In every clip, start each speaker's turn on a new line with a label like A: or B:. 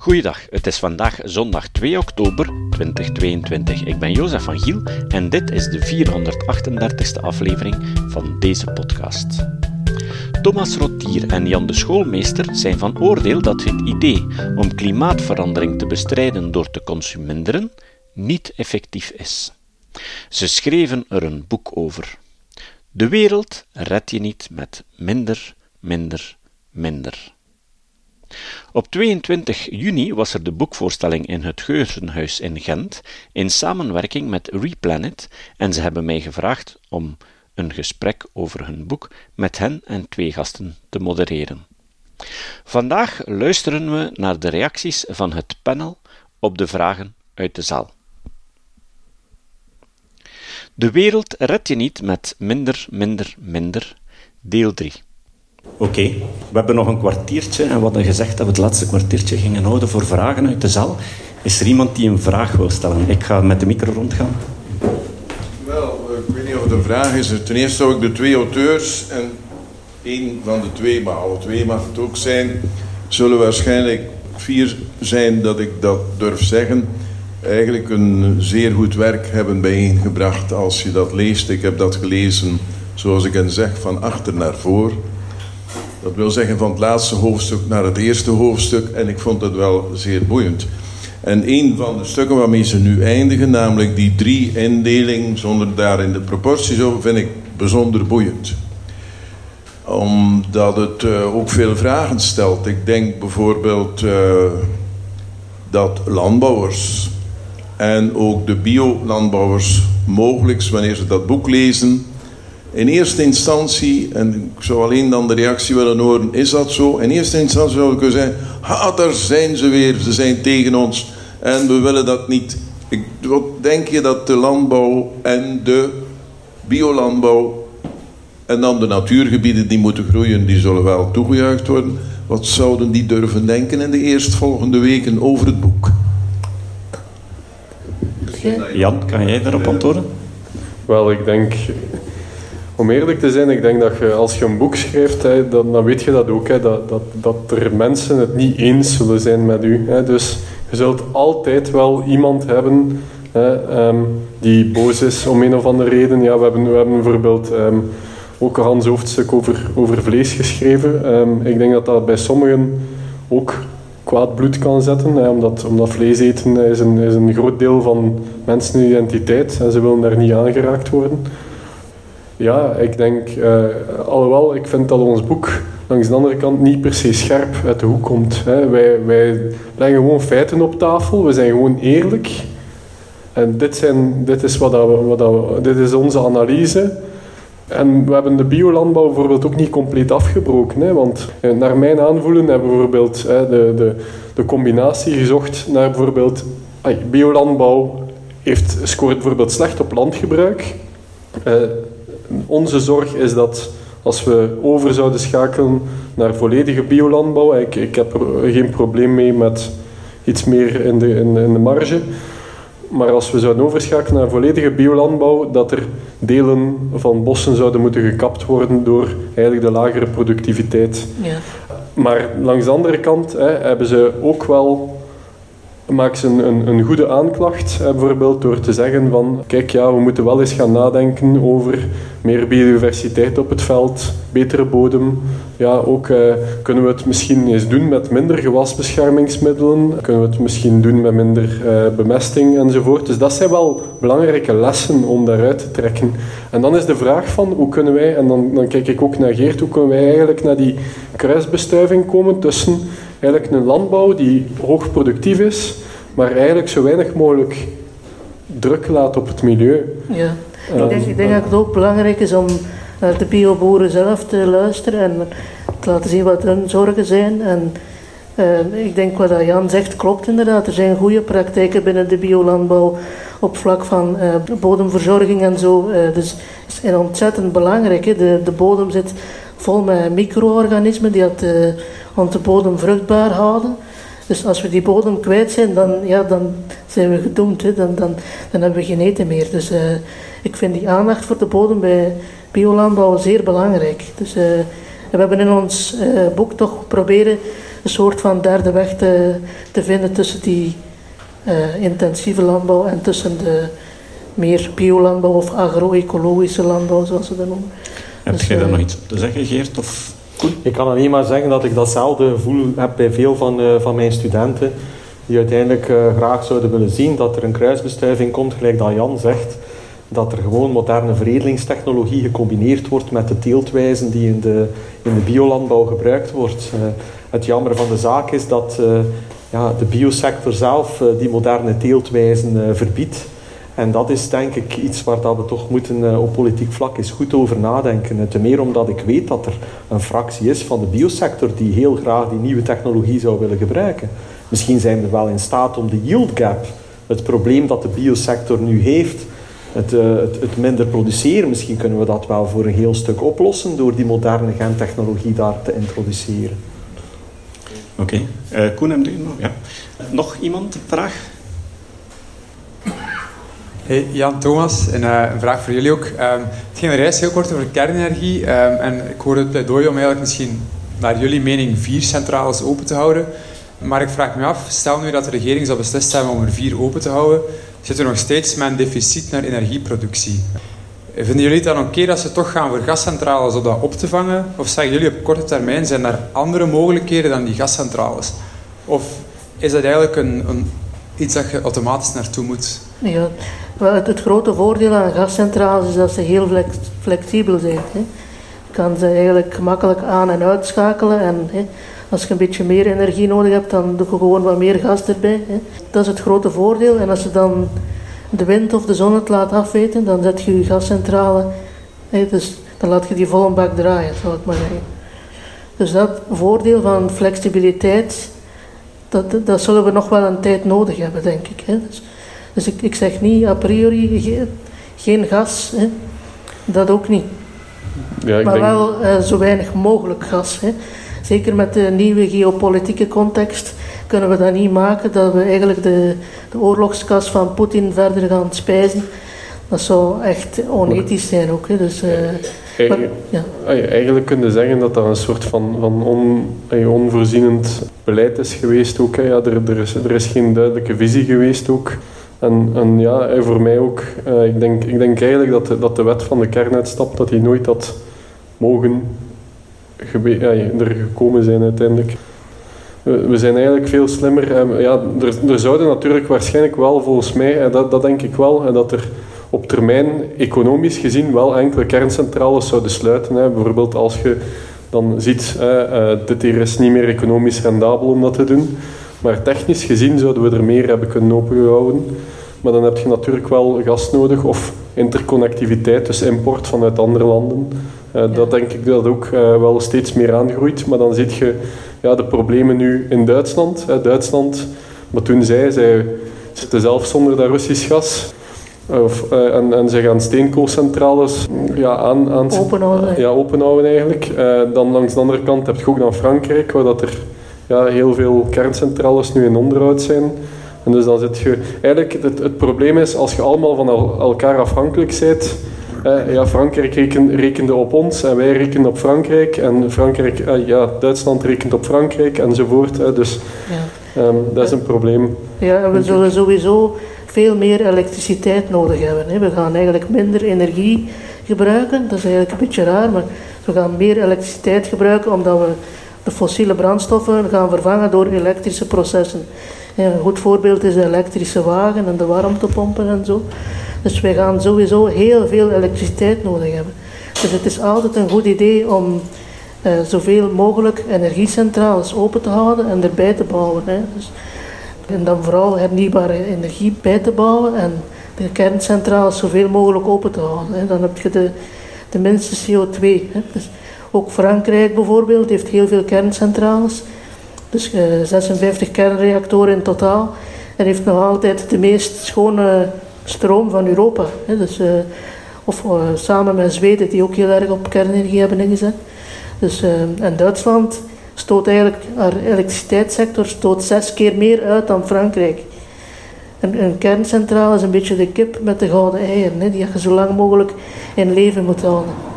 A: Goeiedag, het is vandaag zondag 2 oktober 2022. Ik ben Jozef van Giel en dit is de 438ste aflevering van deze podcast. Thomas Rotier en Jan de Schoolmeester zijn van oordeel dat het idee om klimaatverandering te bestrijden door te consuminderen niet effectief is. Ze schreven er een boek over. De wereld red je niet met minder, minder, minder. Op 22 juni was er de boekvoorstelling in het Geuzenhuis in Gent in samenwerking met Replanet en ze hebben mij gevraagd om een gesprek over hun boek met hen en twee gasten te modereren. Vandaag luisteren we naar de reacties van het panel op de vragen uit de zaal. De wereld red je niet met minder, minder, minder, deel 3. Oké, we hebben nog een kwartiertje en we hadden gezegd dat we het laatste kwartiertje gingen houden voor vragen uit de zaal. Is er iemand die een vraag wil stellen? Ik ga met de micro rondgaan.
B: Wel, ik weet niet of een vraag is. Ten eerste zou ik de twee auteurs en één van de twee, maar alle twee mag het ook zijn, zullen waarschijnlijk vier zijn dat ik dat durf zeggen. Eigenlijk een zeer goed werk hebben bijeengebracht als je dat leest. Ik heb dat gelezen, zoals ik hen zeg, van achter naar voor. Dat wil zeggen van het laatste hoofdstuk naar het eerste hoofdstuk. En ik vond het wel zeer boeiend. En een van de stukken waarmee ze nu eindigen, namelijk die drie indeling zonder daarin de proporties over, vind ik bijzonder boeiend. Omdat het uh, ook veel vragen stelt. Ik denk bijvoorbeeld uh, dat landbouwers en ook de biolandbouwers mogelijk, wanneer ze dat boek lezen, in eerste instantie, en ik zou alleen dan de reactie willen horen, is dat zo? In eerste instantie zou ik kunnen zeggen, ha, daar zijn ze weer, ze zijn tegen ons en we willen dat niet. Ik, wat denk je dat de landbouw en de biolandbouw en dan de natuurgebieden die moeten groeien, die zullen wel toegejuicht worden. Wat zouden die durven denken in de eerstvolgende weken over het boek?
A: Jan, kan jij daarop antwoorden?
C: Wel, ik denk om eerlijk te zijn, ik denk dat je als je een boek schrijft, hè, dan, dan, weet je dat ook, hè, dat, dat, dat er mensen het niet eens zullen zijn met u. Hè. Dus je zult altijd wel iemand hebben hè, um, die boos is om een of andere reden. Ja, we, hebben, we hebben bijvoorbeeld um, ook een Hans hoofdstuk over, over vlees geschreven. Um, ik denk dat dat bij sommigen ook kwaad bloed kan zetten, hè, omdat, omdat vlees eten is een, is een groot deel van mensenidentiteit en ze willen daar niet aangeraakt worden. Ja, ik denk, uh, alhoewel, ik vind dat ons boek langs de andere kant niet per se scherp uit de hoek komt. Hè. Wij, wij leggen gewoon feiten op tafel, we zijn gewoon eerlijk. En dit, zijn, dit, is, wat we, wat dat we, dit is onze analyse. En we hebben de biolandbouw bijvoorbeeld ook niet compleet afgebroken. Hè, want eh, naar mijn aanvoelen hebben we bijvoorbeeld hè, de, de, de combinatie gezocht naar bijvoorbeeld... Biolandbouw heeft, scoort bijvoorbeeld slecht op landgebruik. Uh, onze zorg is dat als we over zouden schakelen naar volledige biolandbouw, ik, ik heb er geen probleem mee met iets meer in de, in, in de marge, maar als we zouden overschakelen naar volledige biolandbouw, dat er delen van bossen zouden moeten gekapt worden door eigenlijk de lagere productiviteit. Ja. Maar langs de andere kant hè, hebben ze ook wel maak ze een, een, goede aanklacht, bijvoorbeeld door te zeggen van kijk ja, we moeten wel eens gaan nadenken over meer biodiversiteit op het veld, betere bodem. Ja, ook uh, kunnen we het misschien eens doen met minder gewasbeschermingsmiddelen, kunnen we het misschien doen met minder uh, bemesting enzovoort. Dus dat zijn wel belangrijke lessen om daaruit te trekken. En dan is de vraag van hoe kunnen wij, en dan, dan kijk ik ook naar Geert, hoe kunnen wij eigenlijk naar die kruisbestuiving komen tussen eigenlijk een landbouw die hoog productief is, maar eigenlijk zo weinig mogelijk druk laat op het milieu.
D: Ja, ik, denk, ik denk dat het ook belangrijk is om naar de bioboeren zelf te luisteren en te laten zien wat hun zorgen zijn. En uh, ik denk wat Jan zegt klopt inderdaad. Er zijn goede praktijken binnen de biolandbouw op vlak van uh, bodemverzorging en zo. Uh, dus het is ontzettend belangrijk. Hè. De, de bodem zit vol met micro-organismen die het onze bodem vruchtbaar houden. Dus als we die bodem kwijt zijn, dan, ja, dan zijn we gedoemd. Hè. Dan, dan, dan hebben we geen eten meer. Dus uh, ik vind die aandacht voor de bodem bij biolandbouw zeer belangrijk. Dus uh, we hebben in ons uh, boek toch proberen een soort van derde weg te, te vinden tussen die intensieve landbouw en tussen de meer biolandbouw of agro-ecologische landbouw, zoals ze dat noemen.
A: Heb dus, jij daar nog iets op te zeggen, Geert? Of
E: Ik kan alleen maar zeggen dat ik datzelfde gevoel heb bij veel van, uh, van mijn studenten, die uiteindelijk uh, graag zouden willen zien dat er een kruisbestuiving komt, gelijk dat Jan zegt, dat er gewoon moderne veredelingstechnologie gecombineerd wordt met de teeltwijzen die in de, in de biolandbouw gebruikt wordt. het jammer van de zaak is dat ja, de biosector zelf die moderne teeltwijzen verbiedt. En dat is denk ik iets waar dat we toch moeten uh, op politiek vlak eens goed over nadenken. Te meer omdat ik weet dat er een fractie is van de biosector die heel graag die nieuwe technologie zou willen gebruiken. Misschien zijn we wel in staat om de yield gap, het probleem dat de biosector nu heeft, het, uh, het, het, minder produceren, misschien kunnen we dat wel voor een heel stuk oplossen door die moderne gentechnologie daar te introduceren.
A: Oké, okay. uh, Koen, heb je nog? Ja. Nog iemand? Vraag?
F: Hey, Jan Thomas, en, uh, een vraag voor jullie ook. Um, het ging reis heel kort over kernenergie. Um, en ik hoorde het pleidooi om eigenlijk misschien naar jullie mening vier centrales open te houden. Maar ik vraag me af, stel nu dat de regering zou beslist hebben om er vier open te houden, zitten we nog steeds met een deficit naar energieproductie. Vinden jullie het dan oké dat ze toch gaan voor gascentrales om dat op te vangen? Of zeggen jullie op korte termijn, zijn er andere mogelijkheden dan die gascentrales? Of is dat eigenlijk een, een iets dat je automatisch naartoe moet?
D: Ja, het, het, grote voordeel aan gascentrales is dat ze heel flex, flexibel zijn. Hè. Je kan ze eigenlijk gemakkelijk aan- en uitschakelen. En hè, als je een beetje meer energie nodig hebt, dan doe je gewoon wat meer gas erbij. Hè. Dat is het grote voordeel. En als je dan de wind of de zon het laat afweten, dan zet je je gascentrale. Dus dan laat je die volle bak draaien, zou ik maar zeggen. Dus dat voordeel van flexibiliteit, dat, dat zullen we nog wel een tijd nodig hebben, denk ik. Hè. Dus, dus ik, ik zeg niet a priori geen, geen gas, hè. dat ook niet. Ja, maar denk... wel uh, zo weinig mogelijk gas. Hè. Zeker met de nieuwe geopolitieke context kunnen we dat niet maken dat we eigenlijk de, de oorlogskas van Poetin verder gaan spijzen. Dat zou echt onethisch zijn ook. Hè. Dus, uh,
C: Eigenlijk, maar, ja. eigenlijk kun je zeggen dat dat een soort van, van on, onvoorzienend beleid is geweest ook. Hè. Ja, er, er, is, er is geen duidelijke visie geweest ook. En, ja, voor mij ook. Uh, ik, denk, ik denk eigenlijk dat de, dat de wet van de kernuitstap dat die nooit had mogen ja, er gekomen zijn uiteindelijk. We, zijn eigenlijk veel slimmer. Ja, er, er zouden natuurlijk waarschijnlijk wel, volgens mij, dat, dat denk ik wel, en dat er op termijn economisch gezien wel enkele kerncentrales zouden sluiten. Bijvoorbeeld als je dan ziet, dit hier is niet meer economisch rendabel om dat te doen. Maar technisch gezien zouden we er meer hebben kunnen opengehouden. Maar dan heb je natuurlijk wel gas nodig of interconnectiviteit, dus import vanuit andere landen. Uh, ja. Dat denk ik dat ook uh, wel steeds meer aangroeit. Maar dan zie je ja, de problemen nu in Duitsland. Uh, Duitsland, wat toen zij, zij zitten zelf zonder dat Russisch gas. Of, en, en ze gaan steenkoolcentrales ja, aan, aan,
D: openhouden.
C: Ja, openhouden eigenlijk. dan langs de andere kant heb je ook dan Frankrijk, waar dat er ja, heel veel kerncentrales nu in onderhoud zijn. En dus dan zit je... Eigenlijk, het, het probleem is, als je allemaal van el elkaar afhankelijk bent... Eh, ja, Frankrijk reken, rekende op ons en wij rekenen op Frankrijk. En Frankrijk, eh, ja, Duitsland rekent op Frankrijk enzovoort. Eh, dus ja. um, dat is een probleem.
D: Ja, we zullen sowieso veel meer elektriciteit nodig hebben. Hè. We gaan eigenlijk minder energie gebruiken. Dat is eigenlijk een beetje raar, maar we gaan meer elektriciteit gebruiken omdat we de fossiele brandstoffen gaan vervangen door elektrische processen. een goed voorbeeld is de elektrische wagen en de warmtepompen en zo. Dus wij gaan sowieso heel veel elektriciteit nodig hebben. Dus het is altijd een goed idee om uh, zoveel mogelijk energiecentrales open te houden en erbij te bouwen. Hè. Dus, en dan vooral hernieuwbare energie bij te bouwen en de kerncentrales zoveel mogelijk open te houden. Hè. Dan heb je de, de minste CO2. Hè. Dus ook Frankrijk bijvoorbeeld heeft heel veel kerncentrales. Dus uh, 56 kernreactoren in totaal. En heeft nog altijd de meest schone stroom van Europa. Dus, uh, of uh, samen met Zweden, die ook heel erg op kernenergie hebben ingezet. Dus, en Duitsland stoot eigenlijk, haar elektriciteitssector stoot zes keer meer uit dan Frankrijk. Een, een kerncentrale is een beetje de kip met de gouden eieren, hè, die je zo lang mogelijk in leven moet houden.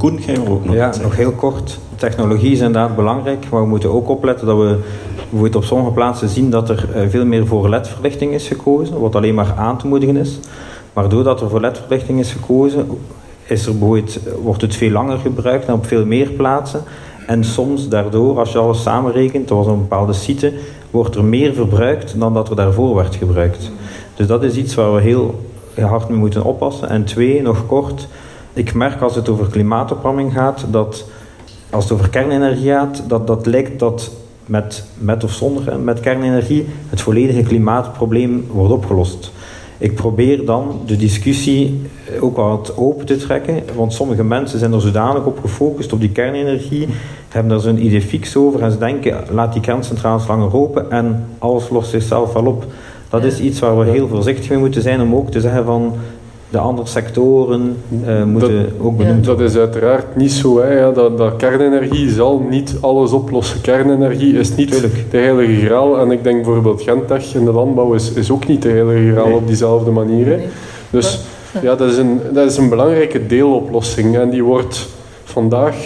A: Koen, ook nog
G: Ja, nog heel kort. technologie is inderdaad belangrijk, maar we moeten ook opletten dat we bijvoorbeeld op sommige plaatsen zien dat er eh, veel meer voor LED-verlichting is gekozen, wat alleen maar aan te moedigen is. Maar doordat er voor LED-verlichting is gekozen, is er wordt het veel langer gebruikt en op veel meer plaatsen. En soms daardoor, als je alles samenrekent, dat was een bepaalde site, wordt er meer verbruikt dan dat er daarvoor werd gebruikt. Dus dat is iets waar we heel hard mee moeten oppassen. En twee, nog kort, ik merk als het over klimaatopwarming gaat, dat als het over kernenergie gaat, dat, dat lijkt dat met, met of zonder met kernenergie het volledige klimaatprobleem wordt opgelost. Ik probeer dan de discussie ook wat open te trekken, want sommige mensen zijn er zodanig op gefocust op die kernenergie, hebben daar zo'n idee fix over en ze denken, laat die kerncentrales langer open en alles lost zichzelf wel op. Dat is iets waar we heel voorzichtig mee moeten zijn om ook te zeggen van de andere sectoren uh, moeten ook benoemd
C: worden. Dat is uiteraard niet zo. Hè, ja, dat, dat, kernenergie zal niet alles oplossen. Kernenergie is niet de heilige graal. En ik denk bijvoorbeeld Gentech in de landbouw is, is ook niet de heilige graal op diezelfde manier. Dus ja, dat is, een, dat is een belangrijke deeloplossing. En die wordt vandaag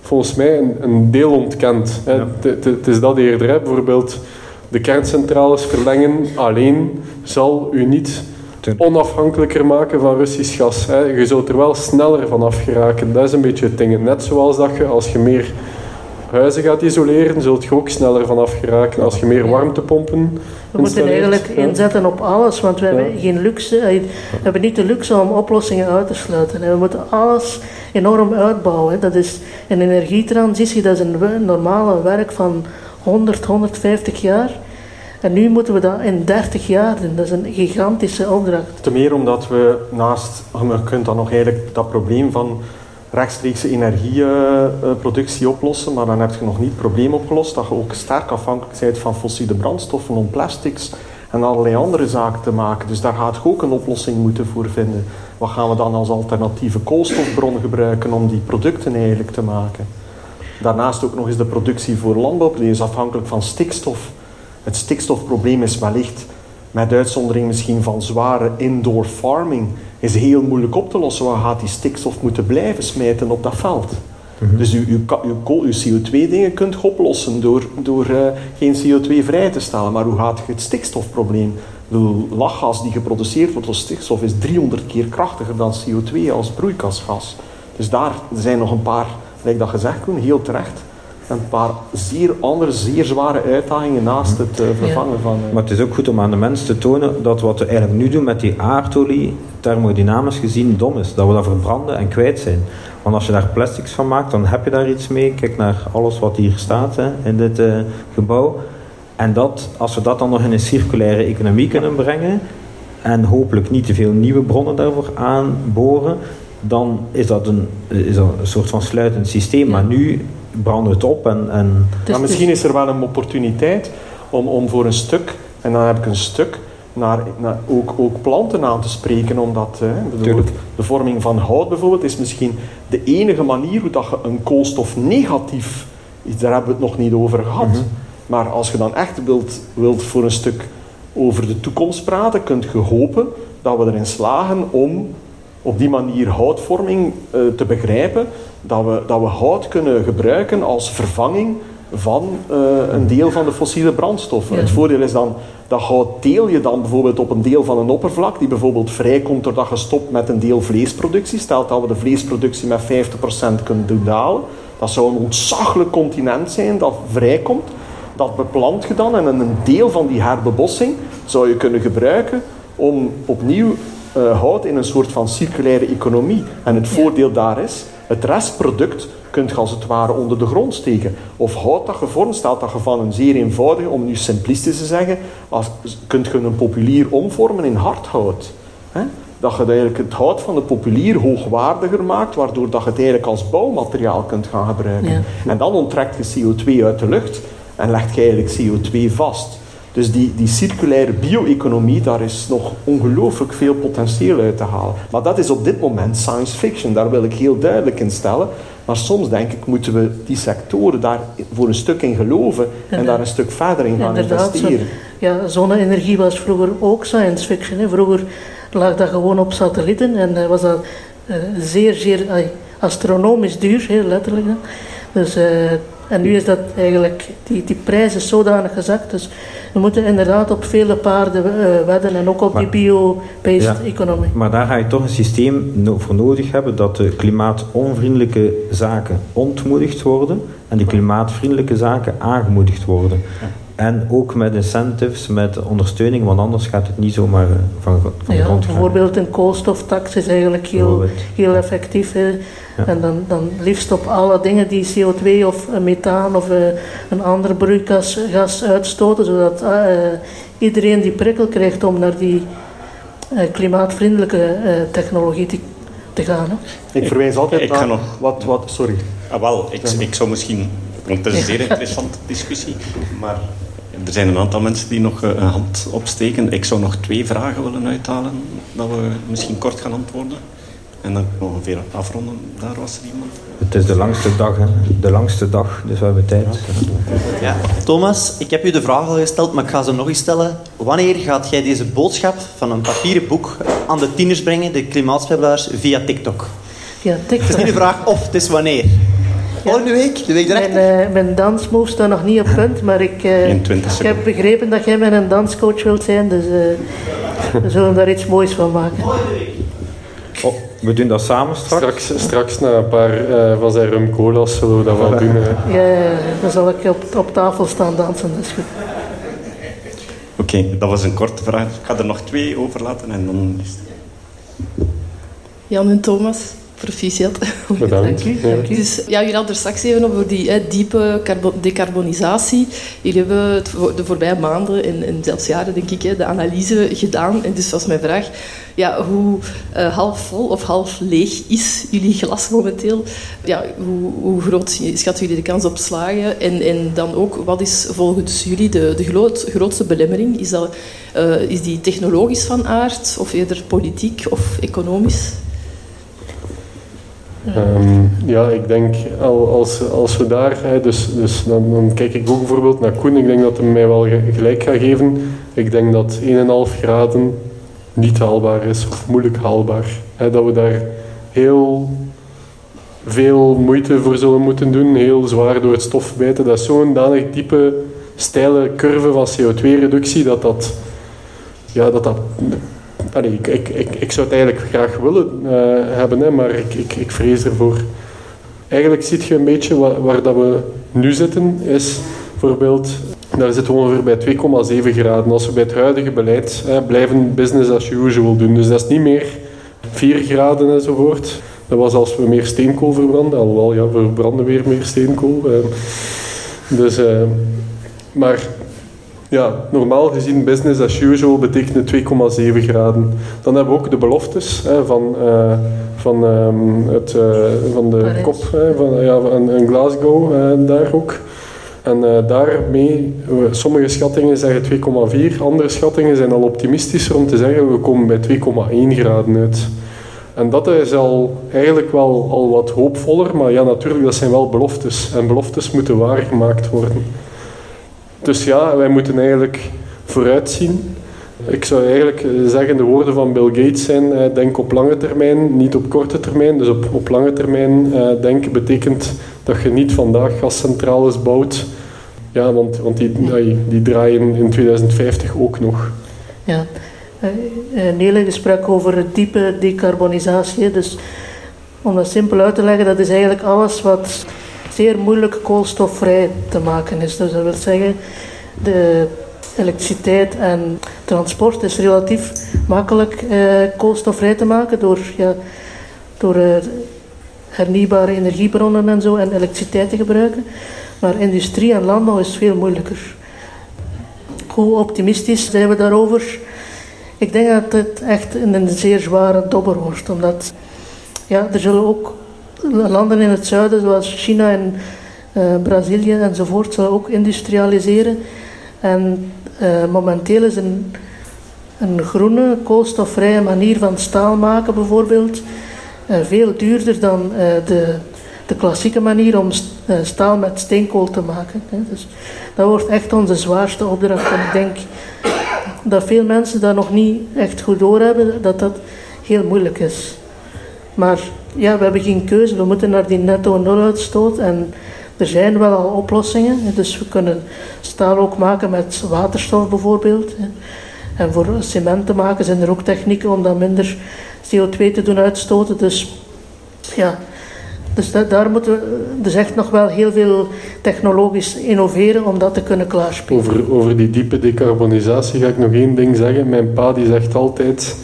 C: volgens mij een, een deel ontkend. Het is dat eerder. Hè. Bijvoorbeeld de kerncentrales verlengen alleen zal u niet onafhankelijker maken van Russisch gas. Hè. Je zult er wel sneller van afgeraken. Dat is een beetje het ding. Net zoals dat je, als je meer huizen gaat isoleren, zult je ook sneller van afgeraken. Als je meer warmtepompen
D: We moeten eigenlijk inzetten op alles, want we hebben geen luxe. We hebben niet de luxe om oplossingen uit te sluiten. We moeten alles enorm uitbouwen. Dat is een energietransitie, dat is een normale werk van 100, 150 jaar. En nu moeten we dat in 30 jaar doen. Dat is een gigantische opdracht.
E: Te meer omdat we naast, je kunt dan nog eigenlijk dat probleem van rechtstreekse energieproductie oplossen, maar dan heb je nog niet het probleem opgelost dat je ook sterk afhankelijk bent van fossiele brandstoffen om plastics en allerlei andere zaken te maken. Dus daar gaat je ook een oplossing moeten voor vinden. Wat gaan we dan als alternatieve koolstofbron gebruiken om die producten eigenlijk te maken? Daarnaast ook nog eens de productie voor landbouw, die is afhankelijk van stikstof. Het stikstofprobleem is wellicht, met uitzondering misschien van zware indoor farming, is heel moeilijk op te lossen. Waar gaat die stikstof moeten blijven smijten op dat veld? Mhm. Dus uw, uw, CO2-dingen kunt je oplossen door, door uh, geen CO2 vrij te stellen. Maar hoe gaat je het stikstofprobleem? De lachgas die geproduceerd wordt als stikstof is 300 keer krachtiger dan CO2 als broeikasgas. Dus daar zijn nog een paar, lijkt dat gezegd, heel terecht, een paar zeer andere, zeer zware uitdagingen naast het uh, vervangen van...
G: Uh... Maar het is ook goed om aan de mensen te tonen dat wat we eigenlijk nu doen met die aardolie, thermodynamisch gezien dom is. Dat we dat verbranden en kwijt zijn. Want als je daar plastics van maakt, dan heb je daar iets mee. Kijk naar alles wat hier staat hè, in dit uh, gebouw. En dat, als we dat dan nog in een circulaire economie kunnen brengen, en hopelijk niet te veel nieuwe bronnen daarvoor aanboren, dan is dat een, is dat een soort van sluitend systeem. Maar nu branden het op. En, en...
C: Dus misschien is er wel een opportuniteit om, om voor een stuk, en dan heb ik een stuk, naar, naar ook, ook planten aan te spreken. Omdat de vorming van hout bijvoorbeeld is misschien de enige manier hoe dat je een koolstofnegatief, daar hebben we het nog niet over gehad. Mhm. Maar als je dan echt wilt, wilt voor een stuk over de toekomst praten, kunt je hopen dat we erin slagen om op die manier houtvorming uh, te begrijpen, dat we, dat we hout kunnen gebruiken als vervanging van uh, een deel van de fossiele brandstoffen. Het voordeel is dan dat hout deel je dan bijvoorbeeld op een deel van een oppervlak die bijvoorbeeld vrijkomt doordat je stopt met een deel vleesproductie. Stelt dat we de vleesproductie met 50% kunnen doen dalen. Dat zou een ontzaglijk continent zijn dat vrijkomt. Dat beplant je dan en een deel van die herbebossing zou je kunnen gebruiken om opnieuw uh, houdt in een soort van circulaire economie. En het voordeel daar is, het restproduct kunt je als het ware onder de grond steken. Of hout dat gevormd staat, dat je van een zeer eenvoudige, om nu simplistisch te zeggen, als, kunt je een populier omvormen in hardhout. Dat je eigenlijk het hout van de populier hoogwaardiger maakt, waardoor dat je het eigenlijk als bouwmateriaal kunt gaan gebruiken. En dan onttrekt je CO2 uit de lucht en legt je eigenlijk CO2 vast. Dus die, die circulaire bio-economie, daar is nog ongelooflijk veel potentieel uit te halen. Maar dat is op dit moment science fiction, daar wil ik heel duidelijk in stellen. Maar soms denk ik, moeten we die sectoren daar voor een stuk in geloven en, daar een stuk verder in gaan investeren. Zo,
D: ja, zonne-energie was vroeger ook science fiction. Hè. Vroeger lag dat gewoon op satellieten en was dat uh, zeer, zeer uh, astronomisch duur, heel letterlijk. Dus, uh, en nu is dat eigenlijk, die, die prijs is zodanig gezakt. Dus we moeten inderdaad op vele paarden uh, wedden en ook op die bio-based ja, economie.
G: Maar daar ga je toch een systeem voor nodig hebben dat de klimaatonvriendelijke zaken ontmoedigd worden en de klimaatvriendelijke zaken aangemoedigd worden. En ook met incentives, met ondersteuning, want anders gaat het niet zomaar eh, van, van
D: ja,
G: de grond gaan.
D: Bijvoorbeeld een koolstoftax is eigenlijk heel, heel effectief. En dan, dan liefst op alle dingen die CO2 of methaan of uh, een ander broeikasgas uitstoten, zodat uh, iedereen die prikkel krijgt om naar die uh, klimaatvriendelijke technologie te, te gaan. Hè.
E: Ik verwijs altijd ik, naar nog... wat, wat... Sorry.
A: Ah, wel, ik, ik zou misschien... Want het is een zeer interessante discussie, maar er zijn een aantal mensen die nog een hand opsteken. Ik zou nog twee vragen willen uithalen, dat we misschien kort gaan antwoorden. En dan ongeveer afronden, daar was er iemand.
G: Het is de langste dag, hè? de langste dag, dus we hebben tijd.
H: Ja. Thomas, ik heb u de vraag al gesteld, maar ik ga ze nog eens stellen. Wanneer gaat jij deze boodschap van een papieren boek aan de tieners brengen, de klimaatspebelaars, via TikTok?
D: Via TikTok?
H: Het is niet de vraag of, het is wanneer. Volgende week, de week
D: erachter? Mijn, uh, mijn dansmove staat nog niet op punt, maar ik, uh, ik heb begrepen dat jij met een danscoach wilt zijn, dus uh, we zullen daar iets moois van maken.
G: Oh, we doen dat samen straks?
C: Straks, straks na een paar uh, van zijn rum cola's zullen we dat wel doen.
D: Ja, ja, dan zal ik op, op tafel staan dansen, dat is goed.
A: Oké, okay, dat was een korte vraag. Ik ga er nog twee overlaten en dan is het...
I: Jan en Thomas. Proficiat.
C: Bedankt. Dank
I: u. Dus, ja, jullie hadden er straks even over die hè, diepe decarbonisatie. Jullie hebben het de voorbije maanden en, en zelfs jaren, denk ik, hè, de analyse gedaan. En dus was mijn vraag, ja, hoe uh, half vol of half leeg is jullie glas momenteel? Ja, hoe, hoe groot schatten jullie de kans op slagen? En, en dan ook, wat is volgens jullie de, de groot, grootste belemmering? Is, dat, uh, is die technologisch van aard of eerder politiek of economisch?
C: Um, ja, ik denk als, als we daar, dus, dus dan, dan, kijk ik ook bijvoorbeeld naar Koen, ik denk dat hij mij wel gelijk gaat geven. Ik denk dat 1,5 graden niet haalbaar is of moeilijk haalbaar. Dat we daar heel veel moeite voor zullen moeten doen, heel zwaar door het stof bijten. Dat is zo'n danig diepe, steile curve van CO2-reductie dat dat, ja, dat, dat ik, ik, ik, ik, zou het eigenlijk graag willen uh, hebben, hè, maar ik, ik, ik vrees ervoor. Eigenlijk ziet je een beetje waar, dat we nu zitten, is bijvoorbeeld, daar zitten we ongeveer bij 2,7 graden. Als we bij het huidige beleid hè, blijven business as usual doen. Dus dat is niet meer 4 graden enzovoort. Dat was als we meer steenkool verbranden, alhoewel ja, we verbranden weer meer steenkool. Uh, dus, uh, maar ja, normaal gezien business as usual betekent 2,7 graden. Dan hebben we ook de beloftes hè, van, uh, van, um, het, uh, van de Parijs. kop hè, van, ja, van Glasgow, uh, daar ook. En daarmee, sommige schattingen zeggen 2,4, andere schattingen zijn al optimistischer om te zeggen we komen bij 2,1 graden uit. En dat is al eigenlijk wel al wat hoopvoller, maar ja, natuurlijk, dat zijn wel beloftes. En beloftes moeten waargemaakt worden. Dus ja, wij moeten eigenlijk vooruitzien. Ik zou eigenlijk zeggen, de woorden van Bill Gates zijn, eh, denk op lange termijn, niet op korte termijn. Dus op, op lange termijn eh, denken betekent dat je niet vandaag gascentrales bouwt. Ja, want, want die, die draaien in 2050 ook nog.
D: Ja, Nele sprak over diepe decarbonisatie. Dus om dat simpel uit te leggen, dat is eigenlijk alles wat zeer moeilijk koolstofvrij te maken is. Dus dat wil zeggen, de elektriciteit en transport is relatief makkelijk eh, koolstofvrij te maken door, ja, door eh, hernieuwbare energiebronnen en zo en elektriciteit te gebruiken. Maar industrie en landbouw is veel moeilijker. Hoe optimistisch zijn we daarover? Ik denk dat het echt een zeer zware dobber wordt, omdat ja, er zullen ook landen in het zuiden, zoals China en uh, Brazilië enzovoort, zullen ook industrialiseren. En uh, momenteel is een, een groene, koolstofvrije manier van staal maken bijvoorbeeld veel duurder dan de, de klassieke manier om staal met steenkool te maken. Hè. Dus dat wordt echt onze zwaarste opdracht. En ik denk dat veel mensen dat nog niet echt goed doorhebben, dat dat heel moeilijk is. Maar ja, we hebben geen keuze. We moeten naar die netto nul uitstoot. En er zijn wel al oplossingen. Dus we kunnen staal ook maken met waterstof bijvoorbeeld. En voor cement te maken zijn er ook technieken om dan minder CO2 te doen uitstoten. Dus ja, dus daar moeten we dus echt nog wel heel veel technologisch innoveren om dat te kunnen klaarspelen.
C: Over, over die diepe decarbonisatie ga ik nog één ding zeggen. Mijn pa die zegt altijd...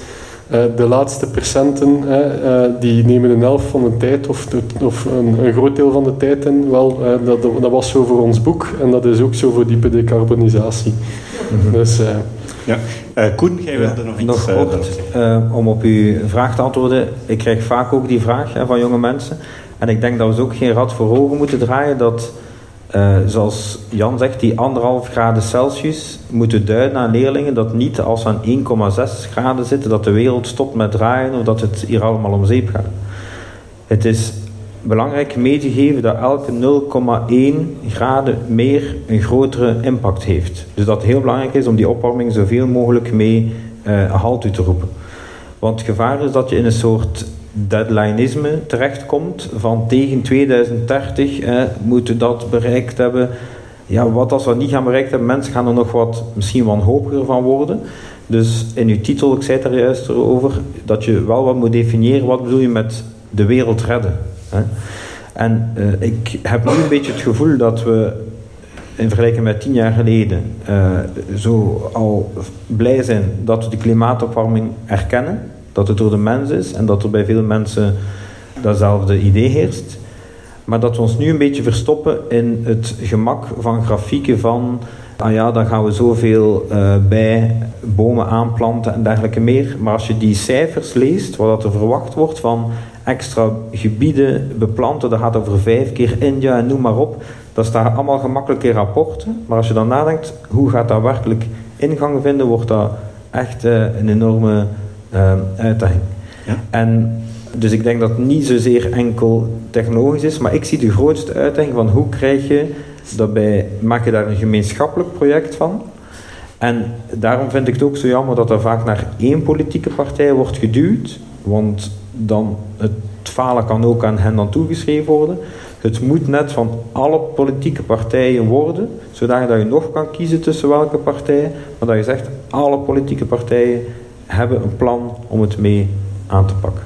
C: Uh, de laatste procenten, uh, die nemen een helft van de tijd of, of een, een, groot deel van de tijd in. Wel, uh, dat, dat was zo voor ons boek en dat is ook zo voor diepe decarbonisatie. Mm -hmm. Dus
A: ja. Uh, Koen, jij wilde ja, nog iets
G: nog uh, Om op uw vraag te antwoorden. Ik krijg vaak ook die vraag hè, van jonge mensen. En ik denk dat we ze ook geen rad voor ogen moeten draaien dat, uh, zoals Jan zegt, die anderhalf graden Celsius moeten duiden aan leerlingen dat niet als we aan 1,6 graden zitten, dat de wereld stopt met draaien of dat het hier allemaal om zeep gaat. Het is belangrijk mee te geven dat elke 0,1 graden meer een grotere impact heeft. Dus dat het heel belangrijk is om die opwarming zoveel mogelijk mee uh, halt te roepen. Want het gevaar is dat je in een soort deadlineisme terechtkomt van tegen 2030 eh, moeten dat bereikt hebben. Ja, wat als we niet gaan bereikt hebben, mensen gaan er nog wat misschien wanhopiger van worden. Dus in uw titel, ik zei het er juist over, dat je wel wat moet definiëren, wat bedoel je met de wereld redden. En uh, ik heb nu een beetje het gevoel dat we in vergelijking met tien jaar geleden uh, zo al blij zijn dat we de klimaatopwarming erkennen, dat het door de mens is en dat er bij veel mensen datzelfde idee heerst. Maar dat we ons nu een beetje verstoppen in het gemak van grafieken van ah ja, dan gaan we zoveel uh, bij bomen aanplanten en dergelijke meer. Maar als je die cijfers leest, wat er verwacht wordt van extra gebieden beplanten. Dat gaat over vijf keer India en noem maar op. Dat staan allemaal gemakkelijke rapporten. Maar als je dan nadenkt, hoe gaat dat werkelijk ingang vinden, wordt dat echt uh, een enorme uh, uitdaging. Ja. En dus ik denk dat het niet zozeer enkel technologisch is, maar ik zie de grootste uitdaging van hoe krijg je dat bij, maak je daar een gemeenschappelijk project van. En daarom vind ik het ook zo jammer dat er vaak naar één politieke partij wordt geduwd, want dan het falen kan ook aan hen dan toegeschreven worden. Het moet net van alle politieke partijen worden, zodat je nog kan kiezen tussen welke partijen, maar dat je zegt, alle politieke partijen hebben een plan om het mee aan te pakken.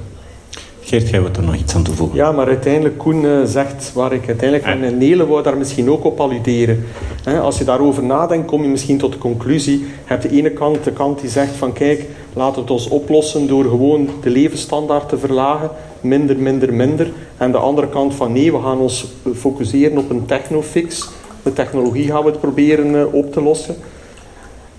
A: Geert, jij wilt er nog iets aan toevoegen?
E: Ja, maar uiteindelijk, Koen uh, zegt waar ik uiteindelijk... En Nele wou daar misschien ook op alluderen. He, als je daarover nadenkt, kom je misschien tot de conclusie... Je hebt de ene kant de kant die zegt van... Kijk, laten we het ons oplossen door gewoon de levensstandaard te verlagen. Minder, minder, minder. En de andere kant van... Nee, we gaan ons focusseren op een technofix. De technologie gaan we het proberen uh, op te lossen.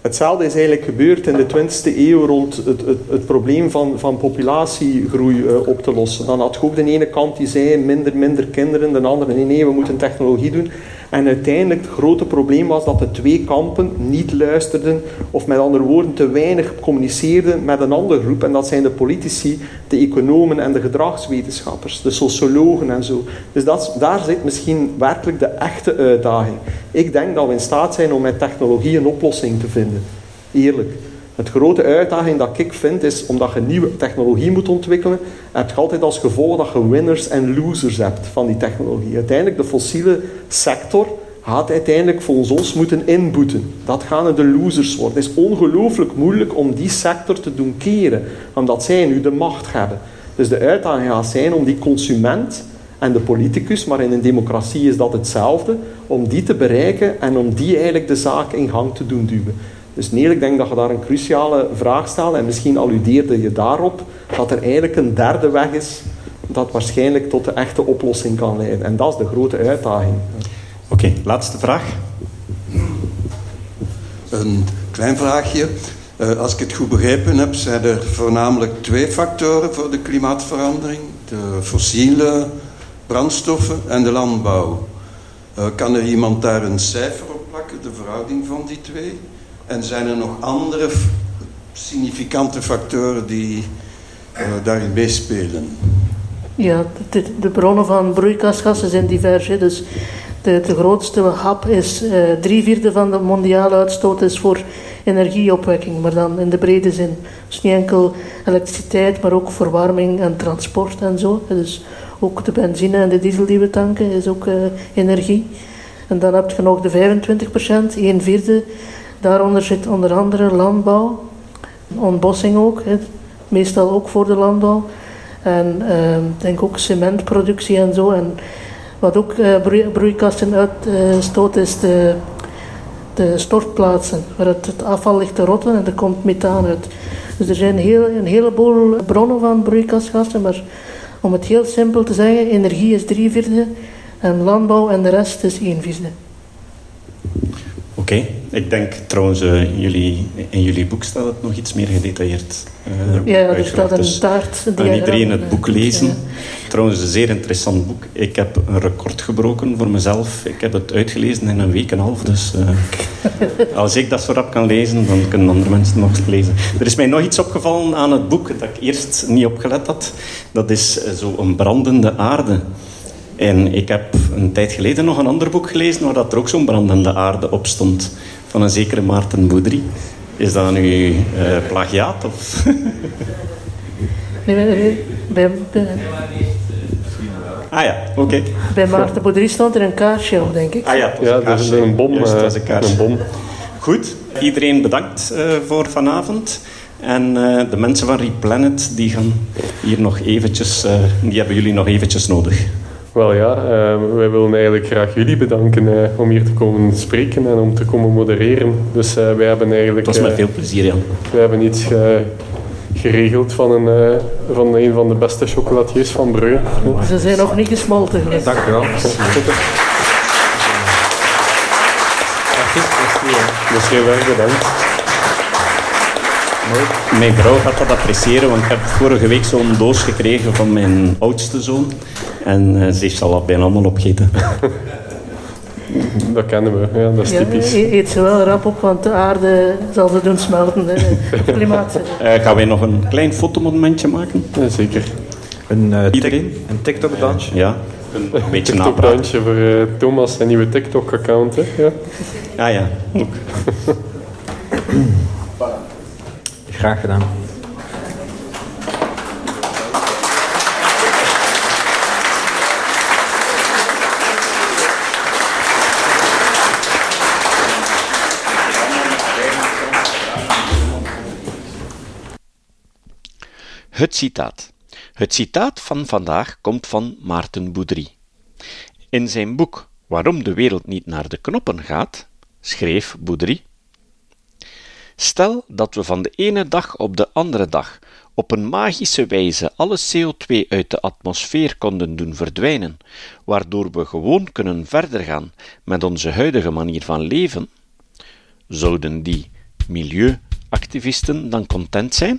E: Hetzelfde is eigenlijk gebeurd in de 20e eeuw rond het, het, probleem van, van populatiegroei uh, op te lossen. Dan had je ook de ene kant die zei minder, minder kinderen, de andere nee, nee, we moeten technologie doen. En uiteindelijk het grote probleem was dat de twee kampen niet luisterden, of met andere woorden te weinig communiceerden met een andere groep. En dat zijn de politici, de economen en de gedragswetenschappers, de sociologen en zo. Dus dat, daar zit misschien werkelijk de echte uitdaging. Ik denk dat we in staat zijn om met technologie een oplossing te vinden. Eerlijk. Het grote uitdaging dat ik vind is, omdat je nieuwe technologie moet ontwikkelen, heb je altijd als gevolg dat je winners en losers hebt van die technologie. Uiteindelijk, de fossiele sector gaat uiteindelijk volgens ons moeten inboeten. Dat gaan de losers worden. Het is ongelooflijk moeilijk om die sector te doen keren, omdat zij nu de macht hebben. Dus de uitdaging gaat zijn om die consument en de politicus, maar in een democratie is dat hetzelfde, om die te bereiken en om die eigenlijk de zaak in gang te doen duwen. Dus nee, ik denk dat je daar een cruciale vraag stelt en misschien alludeerde je daarop dat er eigenlijk een derde weg is dat waarschijnlijk tot de echte oplossing kan leiden. En dat is de grote uitdaging.
A: Oké, okay, laatste vraag.
J: Een klein vraagje. Uh, als ik het goed begrepen heb, zijn er voornamelijk twee factoren voor de klimaatverandering: de fossiele brandstoffen en de landbouw. Uh, kan er iemand daar een cijfer op plakken, de verhouding van die twee? En zijn er nog andere significante factoren die uh, daarin meespelen?
D: Ja, de, de, bronnen van broeikasgassen zijn divers. Hè. Dus de, de grootste hap is uh, drie vierde van de mondiale uitstoot is voor energieopwekking, maar dan in de brede zin. Dus niet enkel elektriciteit, maar ook verwarming en transport en zo. Dus Ook de benzine en de diesel die we tanken is ook energie. En dan heb je nog de 25 procent, 1 vierde. Daaronder zit onder andere landbouw, ontbossing ook, meestal ook voor de landbouw. En ik denk ook cementproductie en zo. En wat ook broeikasten uitstoot is de de stortplaatsen, waar het, het, afval ligt te rotten en er komt methaan uit. Dus er zijn heel, een heleboel bronnen van broeikasgassen, maar om het heel simpel te zeggen, energie is drie vierde en landbouw en de rest is één vierde.
A: Oké, ik denk trouwens, uh, jullie, in jullie boek staat het nog iets meer gedetailleerd.
D: Uh, ja, er staat een dus taart.
A: Kan iedereen het boek lezen? Ja. Trouwens, een zeer interessant boek. Ik heb een record gebroken voor mezelf. Ik heb het uitgelezen in een week en een half. Dus uh, als ik dat zo rap kan lezen, dan kunnen andere mensen nog lezen. Er is mij nog iets opgevallen aan het boek dat ik eerst niet opgelet had. Dat is zo een brandende aarde. En ik heb een tijd geleden nog een ander boek gelezen waar dat er ook zo'n brandende aarde op stond. Van een zekere Maarten Boudry. Is dat nu uh, plagiaat? Of?
D: nee, bij, bij,
A: Ah ja, oké.
D: Bij Maarten Boudry stond er een kaarsje op, denk ik.
A: Ah ja,
C: ja dat is een bom.
A: Juist, dat is een,
C: uh, een bom.
A: Goed, iedereen bedankt uh, voor vanavond. En uh, de mensen van Replanet die gaan hier nog eventjes, die hebben jullie nog eventjes nodig.
C: Wel ja, uh, wij willen eigenlijk graag jullie bedanken uh, om hier te komen spreken en om te komen modereren. Dus uh, wij hebben eigenlijk...
A: Dat was met veel plezier, Jan.
C: Wij hebben iets geregeld van een, van een van de beste chocolatiers van Breu.
D: Ze zijn nog niet gesmolten.
G: Dank u wel.
C: Dus heel erg bedankt.
A: Mijn vrouw gaat dat appreciëren, want ik heb vorige week zo'n doos gekregen van mijn oudste zoon. En uh, ze heeft al bijna allemaal opgeten.
C: Dat kennen we, ja, dat is typisch.
D: Ja, eet ze wel rap op, want de aarde zal ze doen smelten. Het klimaat.
A: Uh, gaan wij nog een klein fotomomentje maken?
C: Ja, zeker.
G: Een, uh, Iedereen? Een TikTok-dansje?
A: ja, een, een beetje
C: een TikTok-dansje voor uh, Thomas zijn nieuwe TikTok-account. Ja.
A: Ah ja, ook.
G: Graag gedaan.
A: Het citaat. Het citaat van vandaag komt van Maarten Boudry. In zijn boek Waarom de wereld niet naar de knoppen gaat, schreef Boudry Stel dat we van de ene dag op de andere dag op een magische wijze alle CO2 uit de atmosfeer konden doen verdwijnen, waardoor we gewoon kunnen verder gaan met onze huidige manier van leven, zouden die milieuactivisten dan content zijn?